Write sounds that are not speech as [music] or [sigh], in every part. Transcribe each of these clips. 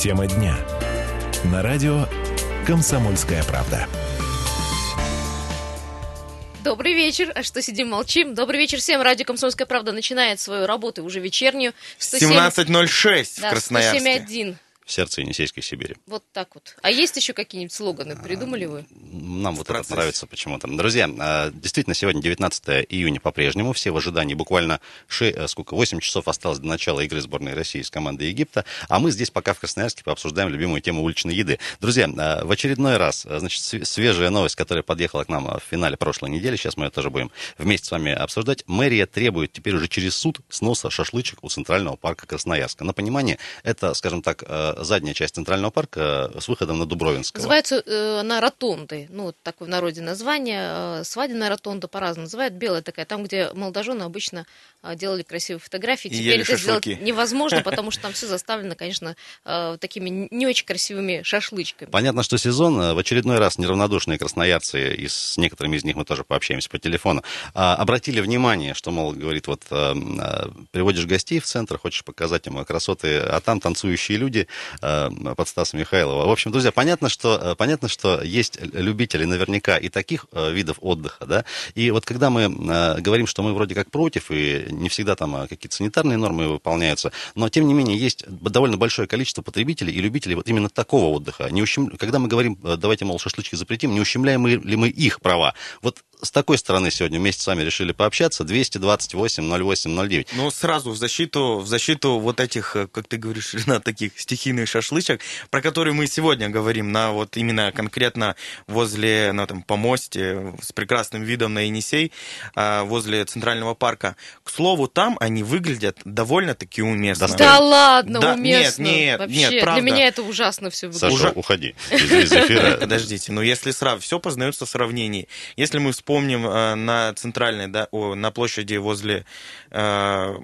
Тема дня. На радио «Комсомольская правда». Добрый вечер. А что сидим, молчим? Добрый вечер всем. Радио «Комсомольская правда» начинает свою работу уже вечернюю. 17.06 да, в Красноярске. 107.1. в сердце Енисейской Сибири. Вот так вот. А есть еще какие-нибудь слоганы? Придумали вы? Нам вот это процессе. нравится почему-то. Друзья, а, действительно, сегодня 19 июня по-прежнему. Все в ожидании. Буквально ше- э, сколько, 8 часов осталось до начала игры сборной России с командой Египта. А мы здесь пока в Красноярске пообсуждаем любимую тему уличной еды. Друзья, а, в очередной раз, а, значит, св- свежая новость, которая подъехала к нам а, в финале прошлой недели. Сейчас мы ее тоже будем вместе с вами обсуждать. Мэрия требует теперь уже через суд сноса шашлычек у Центрального парка Красноярска. На понимание, это, скажем так, задняя часть Центрального парка э, с выходом на Дубровинского. Называется э, она ротондой. Ну, вот такое в народе название. Э, свадебная ротонда по-разному называют. Белая такая, там, где молодожены обычно э, делали красивые фотографии. И Теперь это шашлыки. сделать невозможно, [laughs] потому что там все заставлено, конечно, э, такими не очень красивыми шашлычками. Понятно, что сезон э, в очередной раз неравнодушные красноярцы, и с некоторыми из них мы тоже пообщаемся по телефону, а, обратили внимание, что, мол, говорит, вот э, э, приводишь гостей в центр, хочешь показать им красоты, а там танцующие люди э, под Стаса Михайлова. В общем, друзья, понятно, что, э, понятно, что есть любители наверняка и таких э, видов отдыха, да, и вот когда мы э, говорим, что мы вроде как против, и не всегда там э, какие-то санитарные нормы выполняются, но, тем не менее, есть довольно большое количество потребителей и любителей вот именно такого отдыха. Не ущем- Когда мы говорим, э, давайте, мол, шашлычки запретим, не ущемляем ли мы их права? Вот с такой стороны сегодня вместе с вами решили пообщаться. 228 08 09. Ну, сразу в защиту, в защиту вот этих, э, как ты говоришь, [laughs] Ренат, таких стихийных шашлычек, про которые мы сегодня говорим, на вот именно конкретно возле, на там, помосте, с прекрасным видом на Енисей, а, возле Центрального парка. К слову, там они выглядят довольно-таки уместно. Достойно. Да ладно, Да, уместно. нет, нет, Вообще, нет, для правда. меня это ужасно все выглядит. Саша, Уже- уходи из, из эфира. [laughs] Подождите, но если сравнивать, все познается в сравнении. Если мы вспомним э, на центральной, да, о, на площади возле э,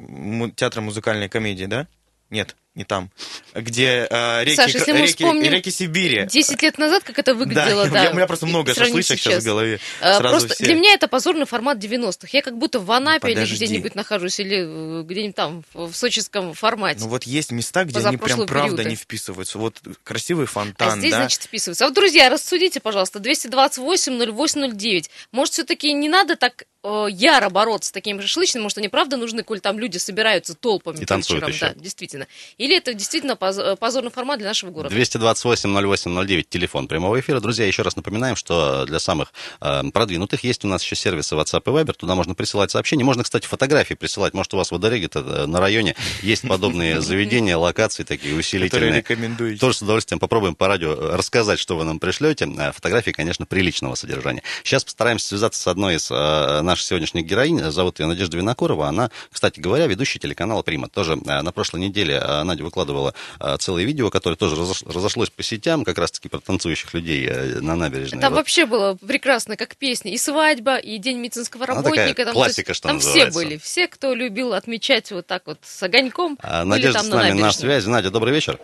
театра музыкальной комедии, да? Нет, не там. Где э, реки, Саш, если мы реки, вспомним реки Сибири. Десять лет назад, как это выглядело, да. я- [laughs] у меня просто много и шашлычек сейчас в голове. А, Просто все. для меня это позорный формат 90-х. Я как будто в Анапе или Подожди. где-нибудь нахожусь, или э, где-нибудь там, в сочинском формате. Ну вот есть места, где они прям правда периода. не вписываются. Вот красивый а фонтан, здесь, да? значит, вписывается. А вот, друзья, рассудите, пожалуйста, 228-08-09. Может, все-таки не надо так э, яро бороться с такими шашлычными? Может, они правда нужны, коль там люди собираются толпами И танцуют вечерам? еще. Да, действительно. Или это действительно э, позорный формат для нашего города? 228 08 09, телефон прямого эфира. Друзья, еще раз напоминаем, что для самых э, продвинутых есть у нас еще сервисы WhatsApp и Viber. Туда можно присылать сообщения. Можно, кстати, фотографии присылать. Может, у вас в Водореге на районе есть подобные [laughs] заведения, локации такие усилительные. рекомендуете. Тоже с удовольствием попробуем по радио э, рассказать, что вы нам пришлете. Э, Фотографии, конечно, приличного содержания. Сейчас постараемся связаться с одной из э, наших сегодняшних героинь. Зовут ее Надежда Винокурова. Она, кстати говоря, ведущая телеканала «Прима». Тоже э, на прошлой неделе э, Надя выкладывала э, целое видео, которое тоже разош- разошлось по сетям, как раз-таки про танцующих людей э, на набережной. Там Вот. вообще было прекрасно, как песни. И свадьба, и День медицинского Она работника. такая там, классика, есть что Там все называется. были. Все, кто любил отмечать вот так вот с огоньком, А, были Надежда там с на нами на набережной. связи. Надя, добрый вечер.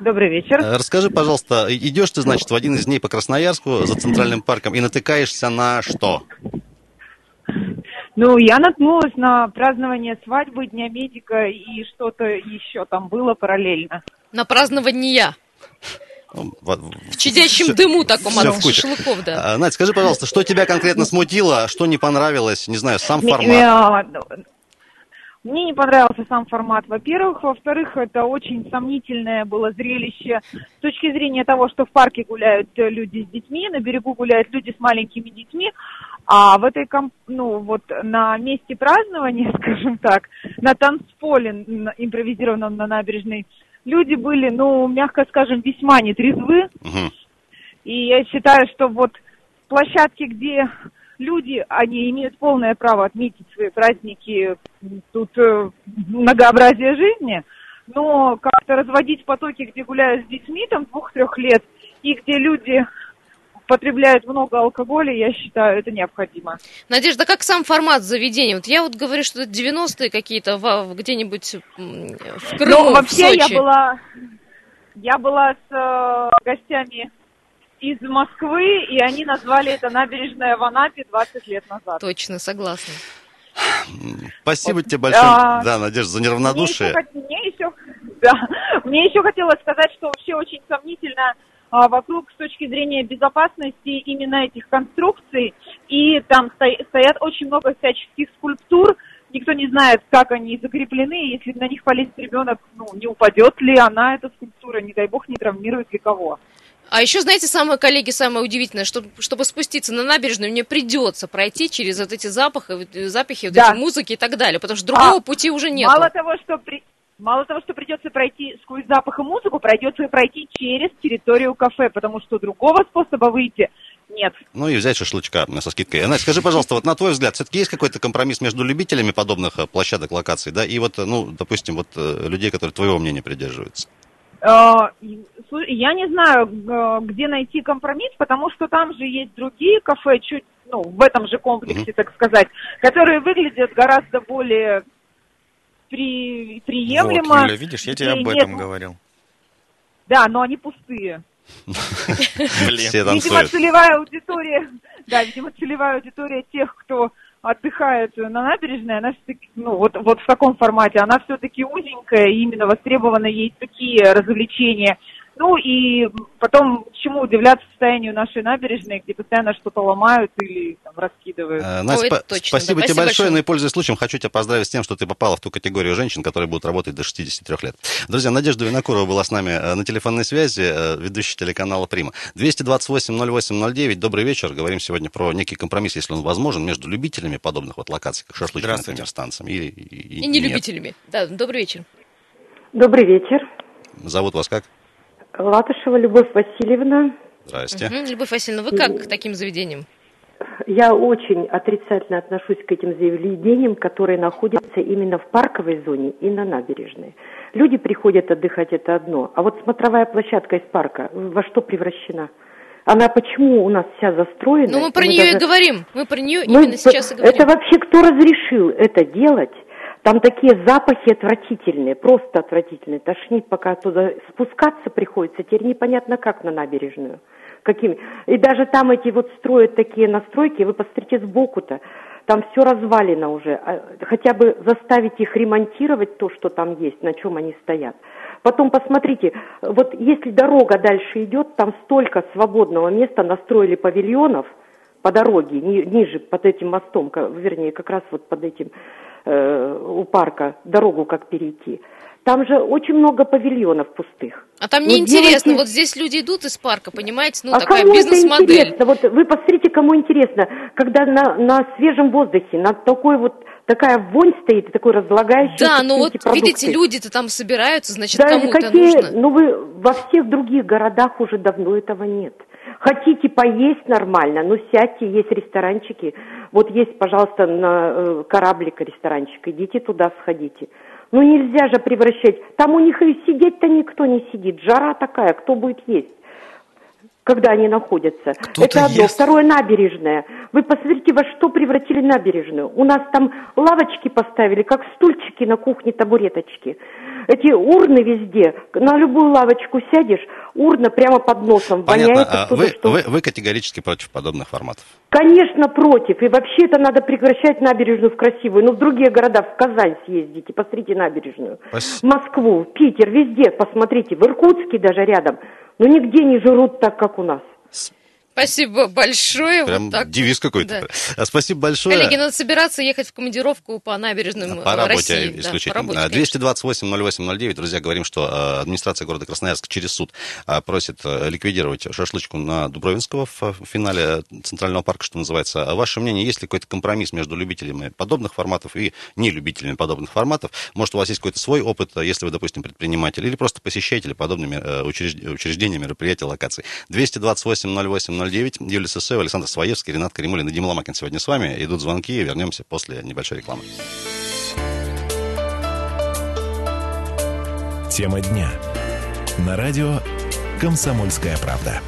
Добрый вечер. Э, Расскажи, пожалуйста, идешь ты, значит, в один из дней по Красноярску за центральным парком и натыкаешься на что? Ну, я наткнулась на празднование свадьбы, Дня медика и что-то еще там было параллельно. На празднование. Ну, в- чадящем дыму таком всё от шашлыков, да. А, Надь, скажи, пожалуйста, что тебя конкретно смутило, что не понравилось, не знаю, сам формат? э, Мне не понравился сам формат, во-первых. Во-вторых, это очень сомнительное было зрелище с точки зрения того, что в парке гуляют э, люди с детьми, на берегу гуляют люди с маленькими детьми, а в этой, ну, вот на месте празднования, [laughs] скажем так, на танцполе импровизированном на набережной, люди были, ну, мягко скажем, весьма нетрезвы. И я считаю, что вот площадки, где люди, они имеют полное право отметить свои праздники, тут э, многообразие жизни, но как-то разводить потоки, где гуляют с детьми, там, двух-трех лет, и где люди потребляют много алкоголя, я считаю, это необходимо. Надежда, как сам формат заведения? Вот я вот говорю, что это 90-е какие-то в- где-нибудь в Крыму, Ну, в вообще я Сочи. была, я была с э, гостями из Москвы, и они назвали это набережная в Анапе 20 лет назад. Точно, согласна. Спасибо тебе большое, а, да, Надежда, за неравнодушие. Мне еще, мне еще- [laughs] Да. Мне еще хотелось сказать, что вообще очень сомнительно а, вокруг с точки зрения безопасности именно этих конструкций. И там стоят очень много всяческих скульптур. Никто не знает, как они закреплены. Если на них полезет ребенок, ну, не упадет ли она, эта скульптура, не дай бог, не травмирует ли кого. А еще, знаете, самое, коллеги, самое удивительное, что, чтобы спуститься на набережную, мне придется пройти через вот эти запахи, запахи, вот Да. эти музыки и так далее, потому что другого А, пути уже нет. Мало того, что при... Мало того, что придется пройти сквозь запах и музыку, придется пройти через территорию кафе, потому что другого способа выйти нет. Ну и взять шашлычка со скидкой. Настя, скажи, пожалуйста, вот на твой взгляд, все-таки есть какой-то компромисс между любителями подобных э, площадок, локаций, да, и вот, э, ну, допустим, вот э, людей, которые твоего мнения придерживаются? Я не знаю, где найти компромисс, потому что там же есть другие кафе, чуть, ну, в этом же комплексе, так сказать, которые выглядят гораздо более при... приемлемо. Вот, Юля, видишь, я тебе об этом нет- говорил. Да, но они пустые. Видимо, целевая аудитория, да, видимо, целевая аудитория тех, кто отдыхает на набережной, она все-таки, ну, вот, вот в таком формате, она все-таки узенькая, и именно востребованы ей такие развлечения. Ну и потом, чему удивляться состоянию нашей набережной, где постоянно что-то ломают или там, раскидывают. Э, Настя, Ой, спа- точно, спасибо да. тебе Спасибо большое. большое. Ну и пользуясь случаем, хочу тебя поздравить с тем, что ты попала в ту категорию женщин, которые будут работать до 63 лет. Друзья, Надежда Винокурова была с нами э, на телефонной связи, э, ведущий телеканала «Прима». 228-08-09, добрый вечер. Говорим сегодня про некий компромисс, если он возможен, между любителями подобных вот локаций, как шашлычные, Здравствуйте. например, станциями. И, и- И не нет. любителями. Да, добрый вечер. Добрый вечер. Зовут вас как? Латышева Любовь Васильевна. Здрасте. Мгм. Любовь Васильевна, вы как к таким заведениям? Я очень отрицательно отношусь к этим заведениям, которые находятся именно в парковой зоне и на набережной. Люди приходят отдыхать, это одно. А вот смотровая площадка из парка во что превращена? Она почему у нас вся застроена? Ну, мы про И нее и даже- говорим. Мы про нее Мы именно сейчас и говорим. Это вообще кто разрешил это делать? Там такие запахи отвратительные, просто отвратительные. Тошнить, пока туда спускаться приходится. Теперь непонятно как на набережную. Какими. И даже там эти вот строят такие настройки, вы посмотрите сбоку-то, там все развалено уже. А Хотя бы заставить их ремонтировать то, что там есть, на чем они стоят. Потом посмотрите, вот если дорога дальше идет, там столько свободного места настроили павильонов по дороге, ни- ниже под этим мостом, вернее, как раз вот под этим э, у парка, дорогу как перейти. Там же очень много павильонов пустых. А там Ну, неинтересно. делайте- Вот здесь люди идут из парка, понимаете? Ну, а такая бизнес-модель. Вот вы посмотрите, кому интересно, когда на, на свежем воздухе, на такой вот такая вонь стоит, такой разлагающийся Да, но все вот продукты. видите, люди-то там собираются, значит, Да, кому это какие, нужно? ну вы во всех других городах уже давно этого нет. Хотите поесть нормально, ну сядьте, есть ресторанчики. Вот есть, пожалуйста, на э, кораблик ресторанчик, идите туда, сходите. Ну нельзя же превращать. Там у них и сидеть-то никто не сидит. Жара такая, кто будет есть? Когда они находятся. Это одно. ест. Второе, набережная. Вы посмотрите, во что превратили набережную. У нас там лавочки поставили, как стульчики на кухне, табуреточки. Эти урны везде. На любую лавочку сядешь, урна прямо под носом. Понятно. Воняет А вы, что... вы, вы категорически против подобных форматов. Конечно, против. И вообще это надо прекращать набережную в красивую. Ну, в другие города, в Казань съездите, посмотрите набережную. Спас- В Москву, в Питер, везде посмотрите. В Иркутске даже рядом. Но нигде не жрут так, как у нас. Спасибо большое. Прям вот так. девиз какой-то. Да. А, Спасибо большое. Коллеги, надо собираться ехать в командировку по набережным По работе России. Да, исключительно. по работе, А, конечно. 228-08-09, друзья, говорим, что э, администрация города Красноярск через суд э, просит ликвидировать шашлычку на Дубровинского в финале Центрального парка, что называется. А Ваше мнение, есть ли какой-то компромисс между любителями подобных форматов и нелюбителями подобных форматов? Может, у вас есть какой-то свой опыт, если вы, допустим, предприниматель, или просто посещаете подобными учреж- учреждения, мероприятия, локаций? 228-08-09, Юлия Сысоева, Александр Своевский, Ренат Каримулин и Дима Ломакин сегодня с вами. Идут звонки, вернемся после небольшой рекламы. Тема дня. На радио «Комсомольская правда».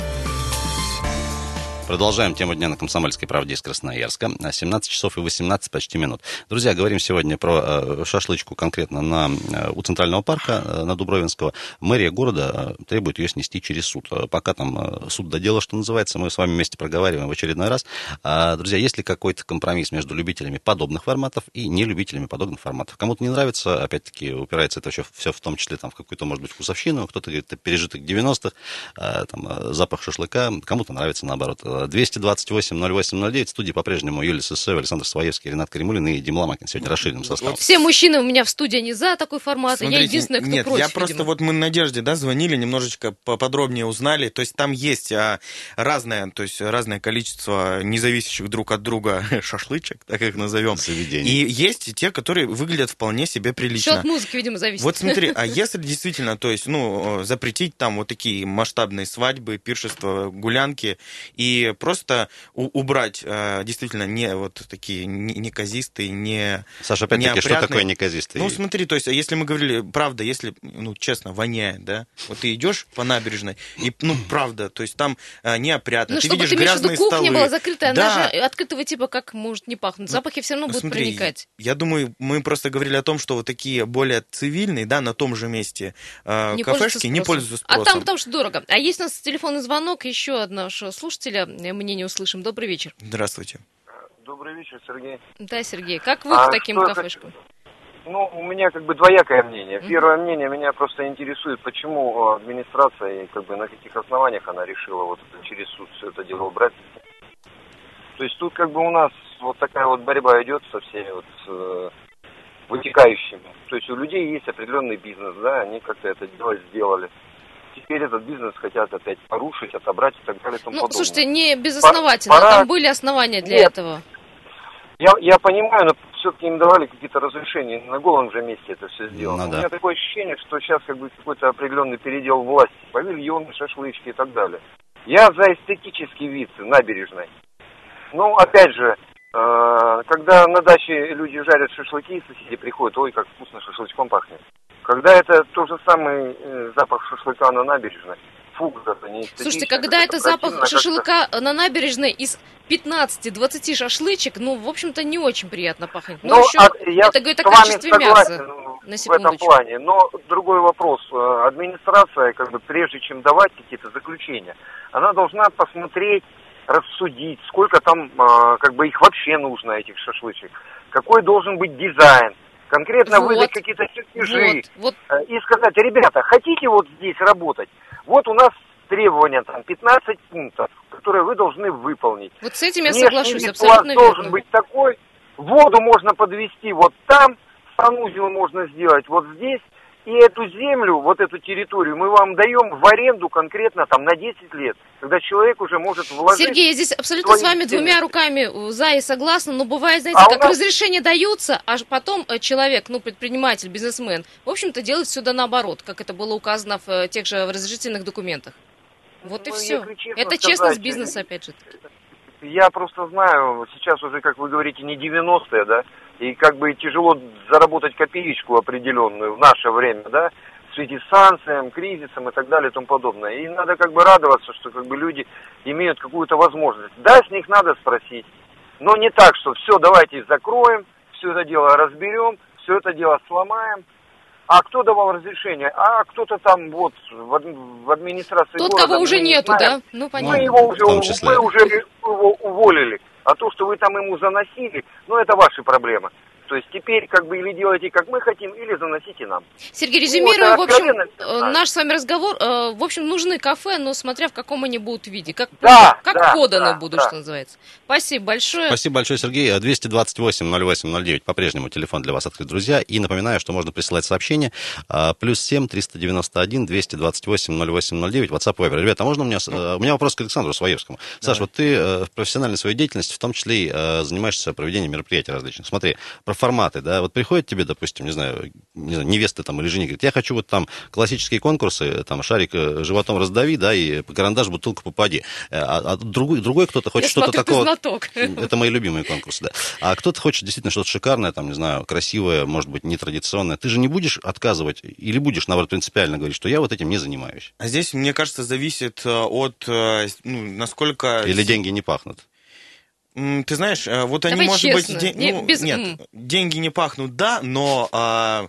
Продолжаем тему дня на Комсомольской правде из Красноярска. 17 часов и 18 почти минут. Друзья, говорим сегодня про э, шашлычку конкретно на, э, у Центрального парка э, на Дубровинского. Мэрия города требует ее снести через суд. Пока там суд до дела, что называется, мы с вами вместе проговариваем в очередной раз. А, друзья, есть ли какой-то компромисс между любителями подобных форматов и нелюбителями подобных форматов? Кому-то не нравится, опять-таки, упирается это все, все в том числе там, в какую-то, может быть, вкусовщину. Кто-то говорит, это пережиток 90-х, э, там, запах шашлыка. Кому-то нравится наоборот. 228-08-09. В студии по-прежнему Юлия Сысоева, Александр Своевский, Ренат Каримулин и Дима Ломакин. Сегодня расширенным составом. Все мужчины у меня в студии, они за такой формат, и я Смотрите, единственная, кто нет, против, я просто видимо. вот мы Надежде, да, звонили, немножечко поподробнее узнали. То есть там есть а, разное, то есть разное количество независящих друг от друга [laughs] шашлычек, так их назовем. Заведений. И есть и те, которые выглядят вполне себе Все прилично. от музыки, видимо, зависит. Вот смотри, а [laughs] если действительно, то есть, ну, э, запретить там вот такие масштабные свадьбы, пиршества, гулянки, и просто у- убрать э, действительно не вот такие не- неказистые, не... Саша, опять-таки, что такое неказистый? Ну, смотри, то есть, а если мы говорили, правда, если, ну, честно, воняет, да, вот ты идешь по набережной, и, ну, правда, то есть там а, неопрятно, Ну, ты чтобы видишь ты грязные кухня столы. была закрытая, да. она же открытого типа как может не пахнуть. Запахи все равно Ну, будут смотри, проникать. Я думаю, мы просто говорили о том, что вот такие более цивильные, да, на том же месте э, Не кафешки пользуются не спросом. пользуются А спросом. там потому что дорого. А есть у нас телефонный звонок, еще от нашего слушателя э, мнение услышим. Добрый вечер. Здравствуйте. Добрый вечер, Сергей. Да, Сергей, как вы А к таким кафешкам? Ну, у меня как бы двоякое мнение. Первое мнение меня просто интересует, почему э, администрация и как бы на каких основаниях она решила вот это через суд все это дело убрать. То есть тут как бы у нас вот такая вот борьба идет со всеми вот э, вытекающими. То есть у людей есть определенный бизнес, да, они как-то это дело сделали. Теперь этот бизнес хотят опять порушить, отобрать и так далее и тому Ну, подобное. слушайте, не безосновательно. Пора- Там были основания для Нет. этого. Я, я понимаю, но все-таки им давали какие-то разрешения, на голом же месте это все сделано. Ну да. У меня такое ощущение, что сейчас как бы какой-то определенный передел власти, павильоны, шашлычки и так далее. Я за эстетический вид набережной. Ну, опять же, э, когда на даче люди жарят шашлыки, соседи приходят, ой, как вкусно шашлычком пахнет. Когда это тот же самый э, запах шашлыка на набережной, фу, это не эстетично, Слушайте, когда как-то это запах шашлыка на набережной из 15-20 шашлычек, ну, в общем-то, не очень приятно пахнет. Но Ну, еще а я это говорит о качестве мяса. согласен на в этом секундочку. плане. Но другой вопрос. Э, Администрация, как бы прежде чем давать какие-то заключения, она должна посмотреть, рассудить, сколько там, э, как бы их вообще нужно, этих шашлычек. Какой должен быть дизайн. Конкретно Вот. выдать какие-то чертежи. Вот, вот Э, И сказать, ребята, хотите вот здесь работать? Вот у нас требования, там, 15 пунктов, которые вы должны выполнить. Вот с этим я Внешний соглашусь, вид абсолютно вас должен верно. быть такой. Воду можно подвести вот там, санузел можно сделать вот здесь. И эту землю, вот эту территорию мы вам даем в аренду конкретно там на 10 лет, когда человек уже может вложить. Сергей, я здесь абсолютно с вами ценности. двумя руками за и согласна, но бывает, знаете, А как нас- разрешения даются, а потом э, человек, ну, предприниматель, бизнесмен, в общем-то, делает все да наоборот, как это было указано в э, тех же разрешительных документах. Вот и Ну, все. если честно Это сказать, честность бизнеса, опять же. Я просто знаю, сейчас уже, как вы говорите, не 90-е, да, и как бы тяжело заработать копеечку определенную в наше время, да, в связи с санкциям, кризисом и так далее и тому подобное. И надо как бы радоваться, что как бы люди имеют какую-то возможность. Да, с них надо спросить, но не так, что все, давайте закроем, все это дело разберем, все это дело сломаем. А кто давал разрешение? А кто-то там вот в, ад- в администрации Тот, города, кого уже мы не нету, знаем. да? Ну, Мы понятно. его уже, мы уже его уволили. А то, что вы там ему заносили, ну, это ваши проблемы. То есть теперь как бы или делайте, как мы хотим, или заносите нам. Сергей, резюмируя, Вот, в общем, откровенно, э, да. наш с вами разговор, э, в общем, нужны кафе, но смотря в каком они будут виде, как, Да, как да, поданы да, будут, да. что называется. Спасибо большое. Спасибо большое, Сергей. 228-08-09 по-прежнему телефон для вас открыт, друзья. И напоминаю, что можно присылать сообщения. а, Плюс 7 391 228 0809 WhatsApp Viber. Ребята, а можно у меня... э, У меня вопрос к Александру Своевскому. Саш, вот ты э, в профессиональной своей деятельности, в том числе и э, занимаешься проведением мероприятий различных. Смотри, про форматы, да, вот приходит тебе, допустим, не знаю, не знаю, невеста там или жених, говорит, я хочу вот там классические конкурсы, там шарик э, животом раздави, да, и карандаш бутылку попади. Э, а, а другой, другой кто-то хочет что-то такого... знаток. [laughs] Это мои любимые конкурсы, да. А кто-то хочет действительно что-то шикарное, там, не знаю, красивое, может быть, нетрадиционное. Ты же не будешь отказывать или будешь, наоборот, принципиально говорить, что я вот этим не занимаюсь? А здесь, мне кажется, зависит э, от, ну, насколько... Или деньги не пахнут? Ты знаешь, э, вот Давай они, может честно, быть, де... не, ну, без... нет, деньги не пахнут, да, но а,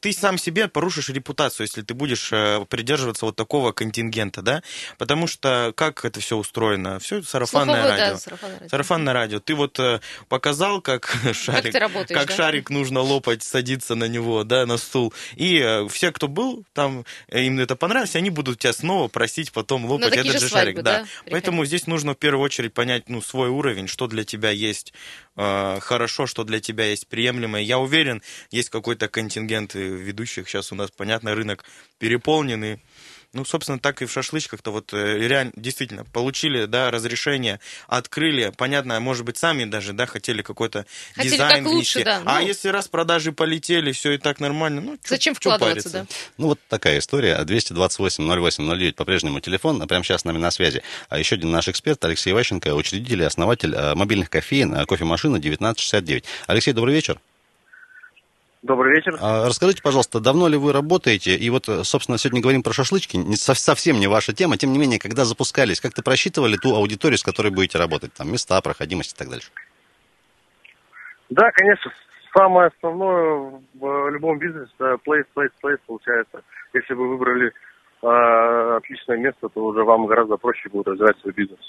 ты сам себе порушишь репутацию, если ты будешь а, придерживаться вот такого контингента, да, потому что как это все устроено, все сарафанное Слуховое, радио. Да, сарафанное радио. Сарафанное радио. Ты вот а, показал, как [laughs] шарик, как, работаешь, как да? шарик нужно лопать, садиться на него, да, на стул, и а, все, кто был там, им это понравилось, они будут тебя снова просить потом лопать этот же же шарик, свадьбы, да. да, Поэтому здесь нужно в первую очередь понять, ну, свой уровень, что для тебя есть э, хорошо, что для тебя есть приемлемо. Я уверен, есть какой-то контингент ведущих. Сейчас у нас, понятно, рынок переполненный. Ну, собственно, так и в шашлычках-то вот э, реально, действительно, получили, да, разрешение, открыли, понятно, может быть, сами даже, да, хотели какой-то Хотели дизайн как лучше, внести. да, А ну. если раз продажи полетели, все и так нормально, ну, чё- Зачем чё вкладываться, париться? да? Ну, вот такая история. 228-08-09 по-прежнему телефон. А прямо сейчас с нами на связи. А еще один наш эксперт Алексей Ващенко, учредитель и основатель э, мобильных кофеин э, «Кофемашина 1969». Алексей, добрый вечер. Добрый вечер. А Расскажите, пожалуйста, давно ли вы работаете? И вот, э, собственно, сегодня говорим про шашлычки. Не- сов- Совсем не ваша тема. Тем не менее, когда запускались, как-то просчитывали ту аудиторию, с которой будете работать? Там места, проходимость и так дальше. Да, конечно, самое основное в любом бизнесе это place, place, place получается. Если вы выбрали э, отличное место, то уже вам гораздо проще будет развивать свой бизнес.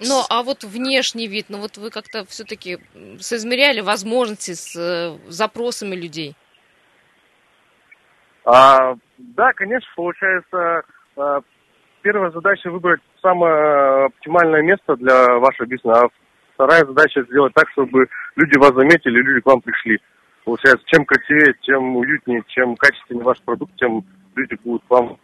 Ну, а вот внешний вид, ну вот вы как-то все-таки соизмеряли возможности с э, запросами людей. А, да, конечно, получается, э, первая задача выбрать самое оптимальное место для вашего бизнеса, а вторая задача сделать так, чтобы люди вас заметили, люди к вам пришли. Получается, чем красивее, чем уютнее, чем качественнее ваш продукт, тем люди будут к вам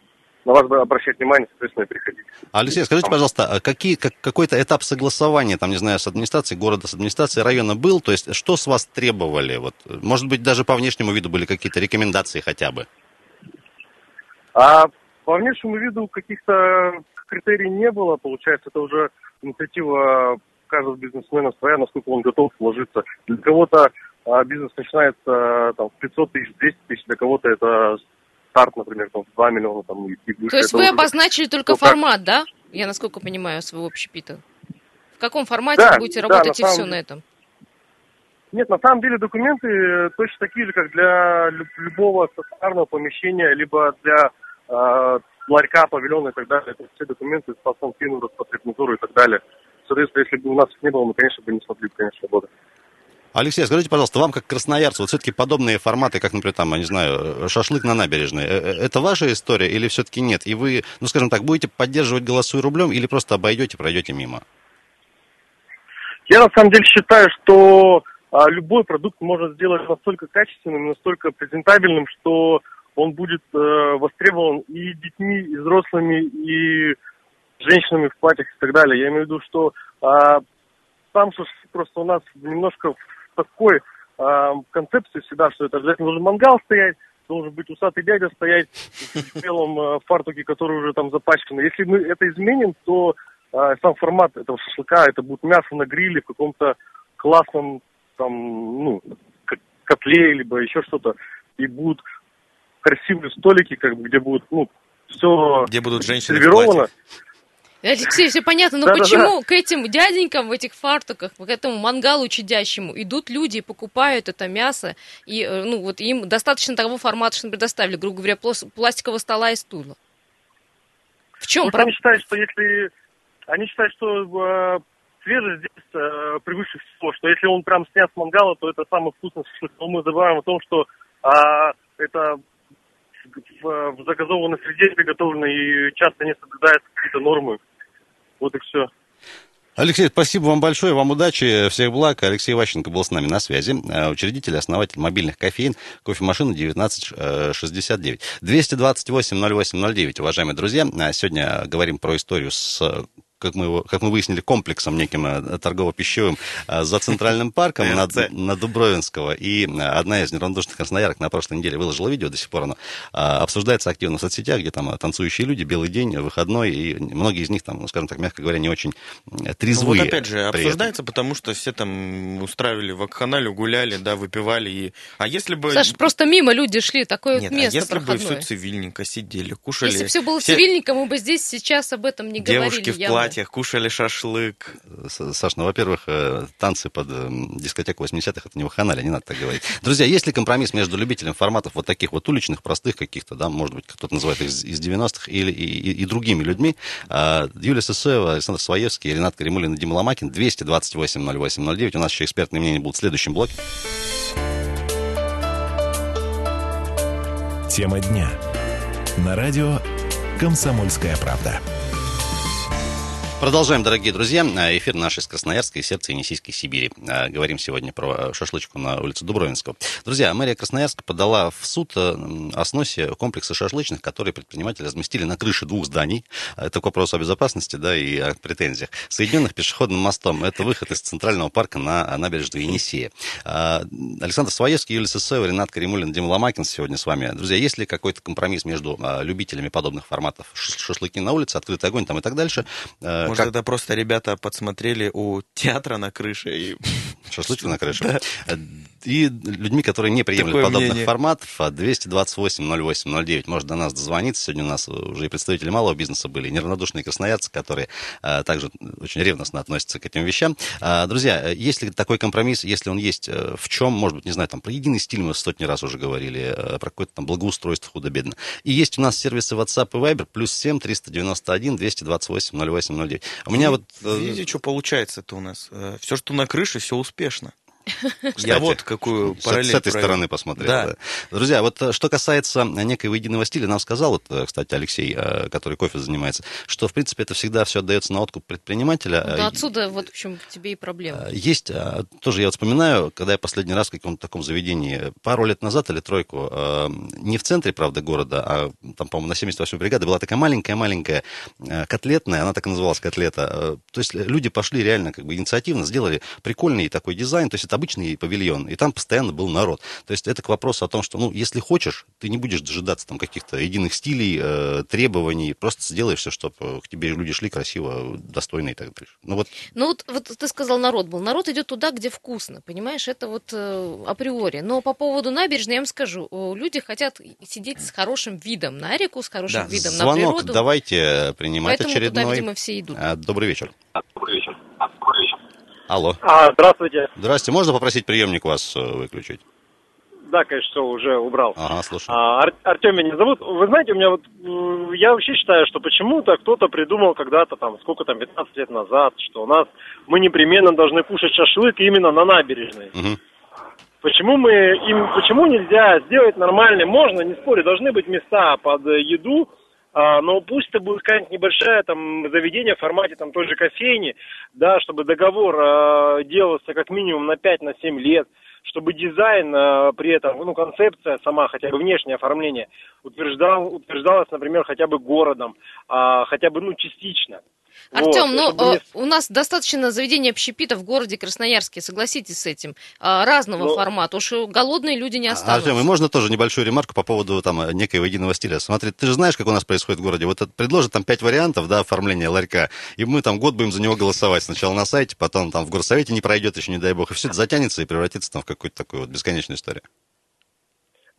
на вас обращать внимание, соответственно, и приходить. Алексей, скажите, пожалуйста, а какие, как, какой-то этап согласования, там, не знаю, с администрацией города, с администрацией района был? То есть, что с вас требовали? Вот, может быть, даже по внешнему виду были какие-то рекомендации хотя бы? А по внешнему виду каких-то критерий не было, получается, это уже инициатива каждого бизнесмена своя, насколько он готов вложиться. Для кого-то а, бизнес начинается там, в 500 тысяч, 200 тысяч, для кого-то это старт, например, там, в 2 миллиона там, и выше. То есть вы уже- обозначили только ну, как- формат, да? Я насколько понимаю своего общепита. В каком формате Да, вы будете да, работать на и самом все на этом? Нет, на самом деле документы э, точно такие же, как для лю- любого стационарного помещения, либо для э, ларька, павильона и так далее. Это все документы с Фину, Роспотребнадзору и так далее. Соответственно, если бы у нас их не было, мы, конечно, бы не смогли, конечно, работать. Алексей, скажите, пожалуйста, вам как красноярцу, вот все-таки подобные форматы, как, например, там, я не знаю, шашлык на набережной, э, э, это ваша история или все-таки нет? И вы, ну, скажем так, будете поддерживать голосуй рублем или просто обойдете, пройдете мимо? Я на самом деле считаю, что а, любой продукт можно сделать настолько качественным, настолько презентабельным, что он будет э, востребован и детьми, и взрослыми, и женщинами в платьях и так далее. Я имею в виду, что а, сам шашлык просто у нас немножко в такой а, концепции всегда, что это обязательно должен мангал стоять, должен быть усатый дядя стоять в белом э, фартуке, который уже там запачкан. Если мы это изменим, то а, сам формат этого шашлыка, это будет мясо на гриле в каком-то классном там, ну, котле, либо еще что-то, и будут красивые столики, как бы, где будет, ну, все Где будут женщины в платьях. Алексей, все понятно, но Да-да-да. почему к этим дяденькам в этих фартуках, к этому мангалу чадящему идут люди и покупают это мясо, и, э, ну, вот им достаточно того формата, что им предоставили, грубо говоря, пластикового стола и стула. В чем Потому что они считают, что если... Они считают, что э, свежесть здесь э, превыше всего, что если он прям снят с мангала, то это самый вкусный шашлык. Но мы забываем о том, что а, это в, в загазованной среде приготовлено и часто не соблюдаются какие-то нормы. Вот и все. Алексей, спасибо вам большое, вам удачи, всех благ. Алексей Ващенко был с нами на связи, э, учредитель, основатель мобильных кофеин, кофемашина 1969. 228-08-09, уважаемые друзья. А Сегодня говорим про историю с как мы, его, как мы выяснили, комплексом неким э, торгово-пищевым э, за Центральным [laughs] парком на, на Дубровинского. И одна из неравнодушных красноярок на прошлой неделе выложила видео, до сих пор оно обсуждается активно в соцсетях, где там танцующие люди, белый день, выходной, и многие из них там, ну, скажем так, мягко говоря, не очень трезвые. Ну, вот опять же, обсуждается, потому что все там устраивали вакханалию, гуляли, да, выпивали. И... А если бы... Саша, просто мимо люди шли, такое Нет, вот место а если проходное. бы все цивильненько сидели, кушали... Если все было все цивильненько, мы бы здесь сейчас об этом не Девушки говорили. в явно. Платьях кушали шашлык. Саш, ну, во-первых, э, танцы под э, дискотеку 80-х это не ваханалия, не надо так говорить. Друзья, есть ли компромисс между любителем форматов вот таких вот уличных, простых каких-то, да, может быть, кто-то называет их из, из 90-х, или и, и, и другими людьми? А, Юлия Сысоева, Александр Своевский, Ренат Каримулин и Дима Ломакин, 228 08 09. У нас еще экспертные мнения будут в следующем блоке. Тема дня. На радио «Комсомольская правда». Продолжаем, дорогие друзья. Эфир наш из Красноярска и сердца Енисейской Сибири. А, Говорим сегодня про шашлычку на улице Дубровинского. Друзья, мэрия Красноярска подала в суд э, о сносе комплекса шашлычных, которые предприниматели разместили на крыше двух зданий. Это к вопросу о безопасности да, и о претензиях. Соединенных пешеходным мостом. Это выход из Центрального парка на набережную Енисея. А, Александр Своевский, Юлия Сысоева, Ренат Каримулин, Дима Ломакин сегодня с вами. Друзья, есть ли какой-то компромисс между а, любителями подобных форматов? Шашлыки на улице, открытый огонь там и так дальше. Может, как- это просто ребята подсмотрели у театра на крыше и... Шашлычку на крыше. [laughs] Э, И людьми, которые не приемлют Такое подобных мнение. форматов, а 228 08 09 может до нас дозвониться. Сегодня у нас уже и представители малого бизнеса были, и неравнодушные красноярцы, которые а, также очень ревностно относятся к этим вещам. А, друзья, э, есть ли такой компромисс, если он есть, э, в чем, может быть, не знаю, там про единый стиль мы сотни раз уже говорили, э, про какое-то там благоустройство худо-бедно. И есть у нас сервисы WhatsApp и Viber, плюс 7 391 228 08 09. У меня вот... э, Видите, что получается-то у нас? Все, что на крыше, все успешно. Кстати, Я вот какую С, параллель с этой провел. стороны посмотрел. Да. да. Друзья, вот э, что касается некоего единого стиля, нам сказал, вот, э, кстати, Алексей, э, который кофе занимается, что, в принципе, это всегда все отдается на откуп предпринимателя. Ну, да Э, отсюда, вот, в общем, тебе и проблема. Э, Есть, э, тоже я вот вспоминаю, когда я последний раз в каком-то таком заведении, пару лет назад или тройку, э, не в центре, правда, города, а там, по-моему, на 78-й бригаде была такая маленькая-маленькая э, котлетная, она так и называлась котлета. Э, То есть люди пошли реально как бы инициативно, сделали прикольный такой дизайн, то есть это обычный павильон, и там постоянно был народ. То есть это к вопросу о том, что, ну, если хочешь, ты не будешь дожидаться там каких-то единых стилей, э, требований, просто сделаешь все, чтобы к тебе люди шли красиво, достойно и так дальше. Ну вот Ну вот, вот ты сказал, народ был. Народ идет туда, где вкусно, понимаешь? Это вот э, априори. Но по поводу набережной я вам скажу. э, Люди хотят сидеть с хорошим видом на реку, с хорошим Да, видом на Звонок природу. давайте принимать Поэтому очередной. туда, видимо, все идут. А, Добрый вечер. Алло. А, здравствуйте. Здравствуйте. Можно попросить приемник вас э, выключить? Да, конечно, все, уже убрал. Ага, слушаю. А, Ар- Артем меня зовут. Вы знаете, у меня вот, я вообще считаю, что почему-то кто-то придумал когда-то там, сколько там, 15 лет назад, что у нас мы непременно должны кушать шашлык именно на набережной. Мгм. Почему мы им, почему нельзя сделать нормально? Можно, не спорю, должны быть места под еду, а, но пусть это будет какая-нибудь небольшая там заведение в формате там той же кофейни, да, чтобы договор а, делался как минимум на 5-7 лет, чтобы дизайн а, при этом, ну, концепция сама, хотя бы внешнее оформление, утверждал, утверждалась, например, хотя бы городом, а, хотя бы, ну, частично. Артем, Вот, ну чтобы э, не- у нас достаточно заведений общепита в городе Красноярске, согласитесь с этим, а, разного Ну, формата. Уж голодные люди не А, останутся. Артем, и можно тоже небольшую ремарку по поводу там некоего единого стиля? Смотри, ты же знаешь, как у нас происходит в городе. Вот это предложат там пять вариантов, да, оформления ларька, и мы там год будем за него голосовать. Сначала на сайте, потом там в горсовете не пройдет еще, не дай бог, и все это затянется и превратится там в какую-то такую вот бесконечную историю.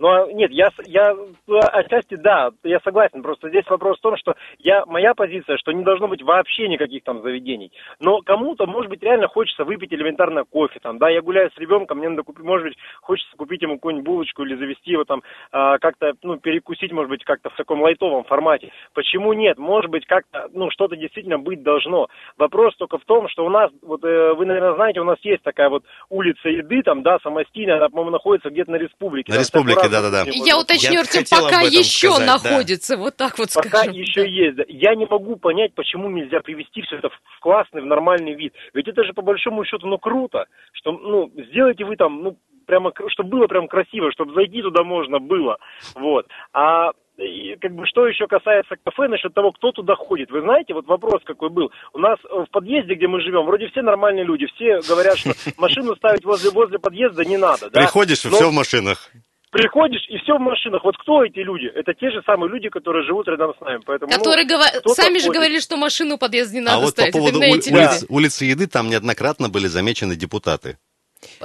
Ну, нет, я, я э, отчасти да, я согласен. Просто здесь вопрос в том, что я, моя позиция, что не должно быть вообще никаких там заведений. Но кому-то, может быть, реально хочется выпить элементарно кофе. Там, да, я гуляю с ребенком, мне надо купить, может быть, хочется купить ему какую-нибудь булочку или завести его там а, как-то, ну, перекусить, может быть, как-то в таком лайтовом формате. Почему нет? Может быть, как-то, ну, что-то действительно быть должно. Вопрос только в том, что у нас, вот э, вы, наверное, знаете, у нас есть такая вот улица еды, там, да, самостийная, она, по-моему, находится где-то на республике. На Республике, да-да-да. Я уточню, Я Артем, пока еще сказать, да. находится, вот так вот Пока скажем. еще есть. да. Я не могу понять, почему нельзя привести все это в классный, в нормальный вид. Ведь это же по большому счету, ну, круто, что, ну, сделайте вы там, ну, прямо, чтобы было прям красиво, чтобы зайти туда можно было, вот. А и как бы что еще касается кафе, насчет того, кто туда ходит. Вы знаете, вот вопрос какой был. У нас в подъезде, где мы живем, вроде все нормальные люди. Все говорят, что машину ставить возле, возле подъезда не надо. Да? Приходишь, и Но все в машинах. Приходишь, и все в машинах. Вот кто эти люди? Это те же самые люди, которые живут рядом с нами. Поэтому, ну, Которые гова- кто-то сами же ходит. говорили, что машину у подъезда не надо а вот по ставить. поводу Это именно ули- эти люди. улиц, улицы еды там неоднократно были замечены депутаты.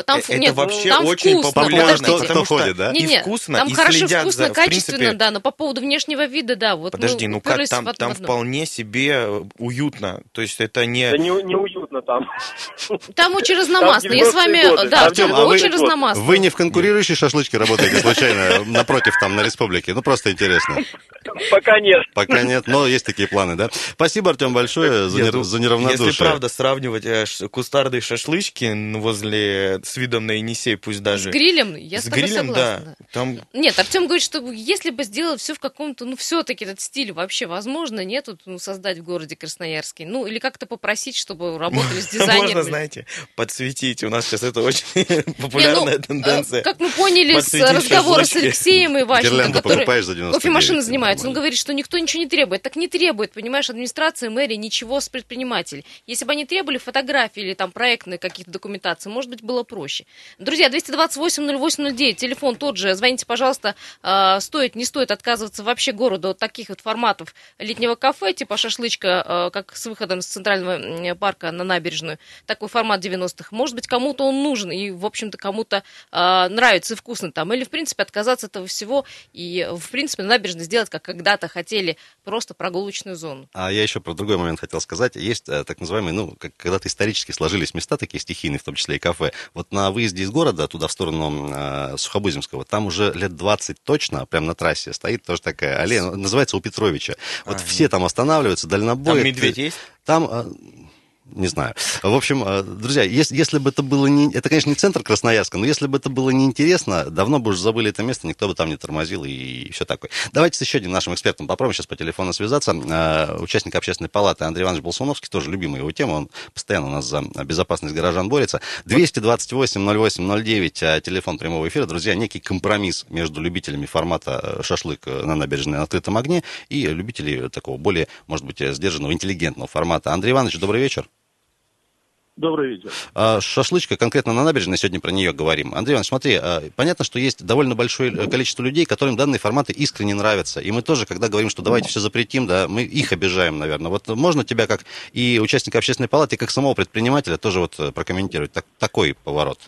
Там, это нет, вообще там очень вкусно, популярно, подождите. Кто- кто ходит, да? Не, и не, вкусно, там и хорошо, следят вкусно, за, качественно, принципе, да, но по поводу внешнего вида, да, вот Подожди, мы ну как там, в там вполне себе э, уютно. То есть это не... Да не, неуютно там. Там очень разномастно. Я с 90-е вами, годы, да, Артем, а вы- очень разномастно. Вы не в конкурирующей шашлычке работаете случайно, напротив там, на республике? Ну, просто интересно. Пока нет. Пока нет, но есть такие планы, да? Спасибо, Артем, большое за, Нет, нер- за неравнодушие. Если правда сравнивать э, ш- кустарные шашлычки возле с видом на Енисей, пусть С даже... грилем, я с, с тобой грилем, согласна. да. Там Нет, Артем говорит, что если бы сделать все в каком-то, ну, все-таки этот стиль вообще возможно, нет, вот, ну, создать в городе Красноярске. Ну, или как-то попросить, чтобы работали с [laughs] дизайнерами. можно, знаете, подсветить. У нас сейчас это очень ну, [laughs] популярная э, тенденция. Как мы поняли с разговора с. Алексеем Иващенко, Гирлянду который покупаешь за 99, кофемашины это занимается, он говорит, что никто ничего не требует. Так не требует, понимаешь, администрация, мэрия ничего с предпринимателей. Если бы они требовали фотографии или там проектные каких-то документаций, может быть, было проще. Друзья, 228-08-09, телефон тот же, звоните, пожалуйста, А, стоит, не стоит отказываться вообще городу от таких вот форматов летнего кафе, типа шашлычка, а, как с выходом с центрального парка на набережную, такой формат 90-х. Может быть, кому-то он нужен, и, в общем-то, кому-то а, нравится и вкусно там. Или, в принципе, отказаться от этого всего и, в принципе, на набережной сделать, как когда-то хотели, просто прогулочную зону. А я еще про другой момент хотел сказать. Есть э, так называемые, ну, как когда-то исторически сложились места такие стихийные, в том числе и кафе. Вот на выезде из города, туда в сторону э, Сухобузимского, там уже лет 20 точно, прям на трассе, стоит тоже такая аллея, называется у Петровича. Вот А, все там останавливаются, дальнобой. Там медведь есть? Там, э, не знаю. В общем, э, друзья, если, если бы это было не... Это, конечно, не центр Красноярска, но если бы это было неинтересно, давно бы уже забыли это место, никто бы там не тормозил и, все такое. Давайте с еще одним нашим экспертом попробуем сейчас по телефону связаться. Э, Участник общественной палаты Андрей Иванович Болсуновский, тоже любимая его тема, он постоянно у нас за безопасность горожан борется. 228-08-09, э, телефон прямого эфира. Друзья, некий компромисс между любителями формата шашлык на набережной на открытом огне и любителей такого более, может быть, сдержанного, интеллигентного формата. Андрей Иванович, добрый вечер. Добрый вечер. А, Шашлычка конкретно на набережной, сегодня про нее говорим. Андрей Иванович, смотри, а, понятно, что есть довольно большое э, количество людей, которым данные форматы искренне нравятся. И мы тоже, когда говорим, что давайте все запретим, да, мы их обижаем, наверное. Вот можно тебя как и участника общественной палаты, и как самого предпринимателя тоже вот э, прокомментировать так- такой поворот?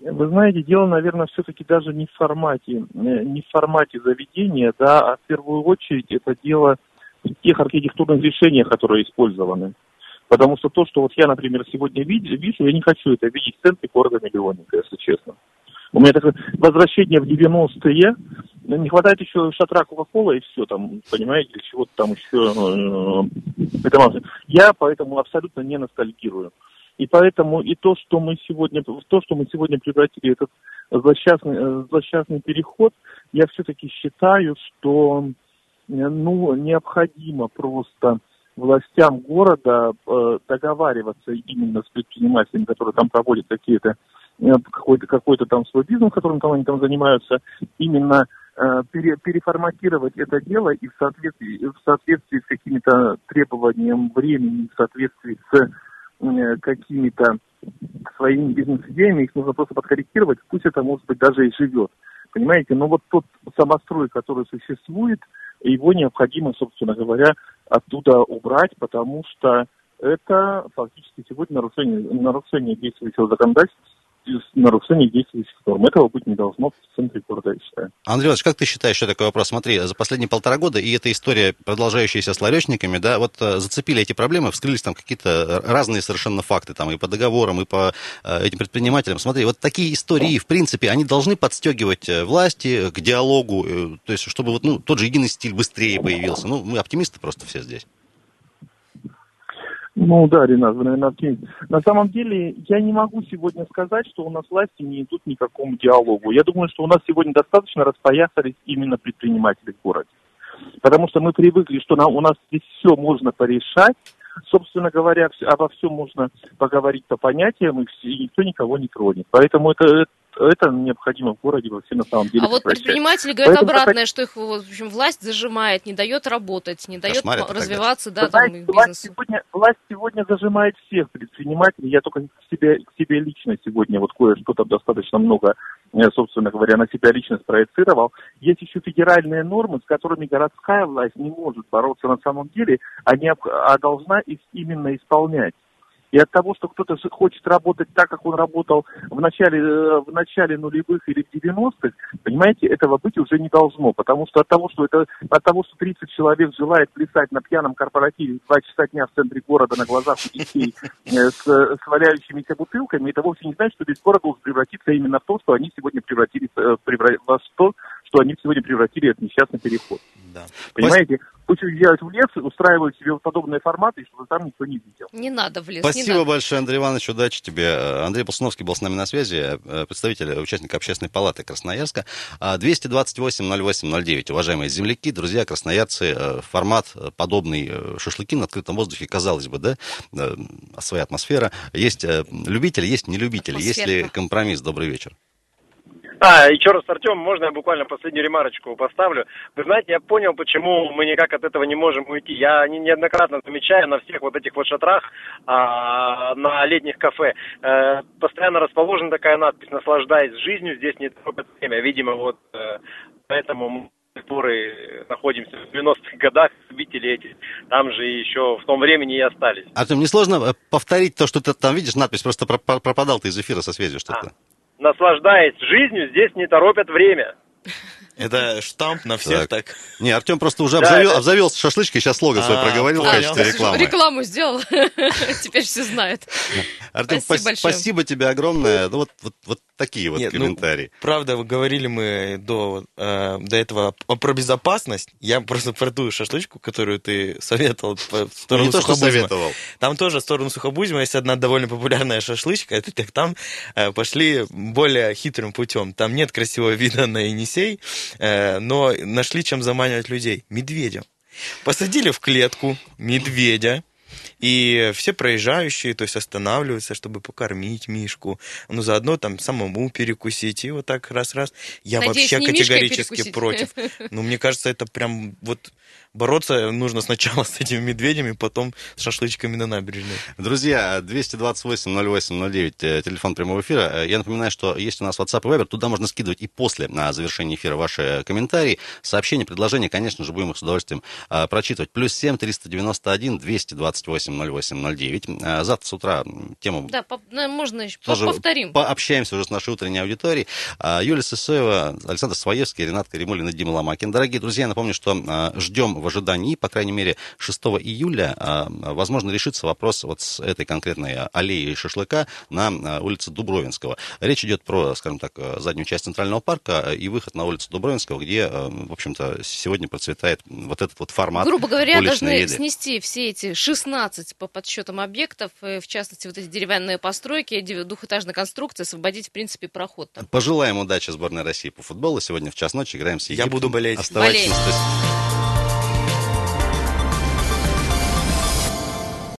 Вы знаете, дело, наверное, все-таки даже не в формате, э, не в формате заведения, да, а в первую очередь это дело в тех архитектурных решениях, которые использованы. Потому что то, что вот я, например, сегодня вижу, я не хочу это видеть в центре города миллионника, если честно. У меня такое возвращение в 90-е, ну, не хватает еще шатра Кока-Кола и все там, понимаете, чего-то там еще. э. Я поэтому абсолютно не ностальгирую. И поэтому и то, что мы сегодня, то, что мы сегодня превратили этот злосчастный, э, злосчастный переход, я все-таки считаю, что э, ну, необходимо просто властям города э, договариваться именно с предпринимателями, которые там проводят какие-то э, какой-то какой-то там свой бизнес, которым там они там занимаются, именно э, пере- переформатировать это дело и в соответствии, в соответствии с какими-то требованиями времени, в соответствии с э, какими-то своими бизнес-идеями, их нужно просто подкорректировать, пусть это, может быть, даже и живет. Понимаете, но вот тот самострой, который существует, его необходимо, собственно говоря, оттуда убрать, потому что это фактически сегодня нарушение, нарушение действующего законодательства, нарушение действующих норм. Этого быть не должно в центре города, я считаю. Андрей Иванович, как ты считаешь, что такой вопрос? Смотри, за последние полтора года, и эта история, продолжающаяся с ларечниками, да, вот э, зацепили эти проблемы, вскрылись там какие-то разные совершенно факты, там и по договорам, и по э, этим предпринимателям. Смотри, вот такие истории, в принципе, они должны подстегивать э, власти к диалогу, э, то есть, чтобы вот, ну, тот же единый стиль быстрее появился. Ну, мы оптимисты просто все здесь. Ну да, Ренат, вы, наверное, оптимист. На самом деле, я не могу сегодня сказать, что у нас власти не идут ни к какому диалогу. Я думаю, что у нас сегодня достаточно распоясались именно предприниматели в городе. Потому что мы привыкли, что нам, у нас здесь все можно порешать, собственно говоря, обо всем можно поговорить по понятиям, и, никто никого не тронет. Поэтому это, это необходимо в городе вообще на самом деле А вот предприниматели говорят Поэтому обратное, что их в общем, власть зажимает, не дает работать, не дает так развиваться, да, там, знаете, их власть, сегодня, власть сегодня зажимает всех предпринимателей. Я только к себе, к себе лично сегодня вот кое-что там достаточно много, э, собственно говоря, на себя лично спроецировал. Есть еще федеральные нормы, с которыми городская власть не может бороться на самом деле, а, необ- а должна их именно исполнять. И от того, что кто-то хочет работать так, как он работал в начале, э, в начале нулевых или в 90-х, понимаете, этого быть уже не должно. Потому что от того, что это от того, что 30 человек желает плясать на пьяном корпоративе в 2 часа дня в центре города на глазах у детей э, с, с валяющимися бутылками, это вовсе не значит, что весь город должен превратиться именно в то, что они сегодня превратились э, превра- во что, что они сегодня превратили этот несчастный переход. Да. Понимаете? Пусть уезжают в лес, устраивают себе вот подобные форматы, чтобы там никто не видел. Не надо в лес, Спасибо надо. большое, Андрей Иванович, удачи тебе. Э, Андрей Полсуновский был с нами на связи, э, представитель, участник общественной палаты Красноярска. А, 228-08-09. Уважаемые земляки, друзья, красноярцы, э, формат э, подобный э, шашлыки на открытом воздухе, казалось бы, да, э, своя атмосфера. Есть э, любители, есть нелюбители, есть ли компромисс? Добрый вечер. А, еще раз, Артем, можно я буквально последнюю ремарочку поставлю? Вы знаете, я понял, почему мы никак от этого не можем уйти. Я не- неоднократно замечаю на всех вот этих вот шатрах, а, на летних кафе, э, постоянно расположена такая надпись «Наслаждаясь жизнью, здесь не торопят время». Видимо, вот э, поэтому мы и находимся в 90-х годах, любители эти, там же еще в том времени и остались. Артем, несложно э, повторить то, что ты там видишь, надпись, просто пропа- пропадал ты из эфира со связью что-то. Наслаждаясь жизнью, здесь не торопят время. [laughs] Это штамп на всех так. Не, Артем просто уже Да, обзавел, это- обзавелся шашлычкой, сейчас слоган свой А, проговорил в качестве рекламы. Рекламу сделал, [laughs] теперь все знают. Артем, Спасибо спас- большое. спасибо тебе огромное. Ну, вот, вот, вот такие вот Нет, ну, комментарии. Правда, вы говорили мы до, э, до этого про безопасность. Я просто про ту шашлычку, которую ты советовал по- в Ну, сторону не то, что советовал. Там тоже в сторону Сухобузьма есть одна довольно популярная шашлычка. Это так там э, пошли более хитрым путем. Там нет красивого [laughs] вида на Енисей, э, но нашли чем заманивать людей. Медведя. Посадили в клетку медведя, и все проезжающие, то есть останавливаются, чтобы покормить Мишку, ну, заодно там самому перекусить, и вот так раз-раз. Я Надеюсь, вообще категорически против. Ну, мне кажется, это прям вот бороться нужно сначала [laughs] с этими медведями, потом с шашлычками на набережной. Друзья, 228-08-09, э, телефон прямого эфира. Э, Я напоминаю, что есть у нас WhatsApp и Viber, туда можно скидывать и после на завершения эфира ваши комментарии, сообщения, предложения, конечно же, будем их с удовольствием э, прочитывать. Плюс 7 391 228 08 09. Э, Завтра с утра тему Да, поп- ну, можно еще тоже повторим. пообщаемся уже с нашей утренней аудиторией. А, Юлия Сысоева, Александр Своевский, Ренат Каримулин и Дима Ломакин. Дорогие друзья, напомню, что ждем в ожидании, по крайней мере, 6 июля, а, возможно, решится вопрос вот с этой конкретной аллеей шашлыка на а, улице Дубровинского. Речь идет про, скажем так, заднюю часть Центрального парка и выход на улицу Дубровинского, где, а, в общем-то, сегодня процветает вот этот вот формат Грубо говоря, должны еды. снести все эти 16 по подсчетам объектов, э, в частности, вот эти деревянные постройки, двухэтажные конструкции, освободить, в принципе, проход там. Пожелаем удачи сборной России по футболу. Сегодня в час ночи играем с Я Египтом. буду болеть. Оставайтесь студии.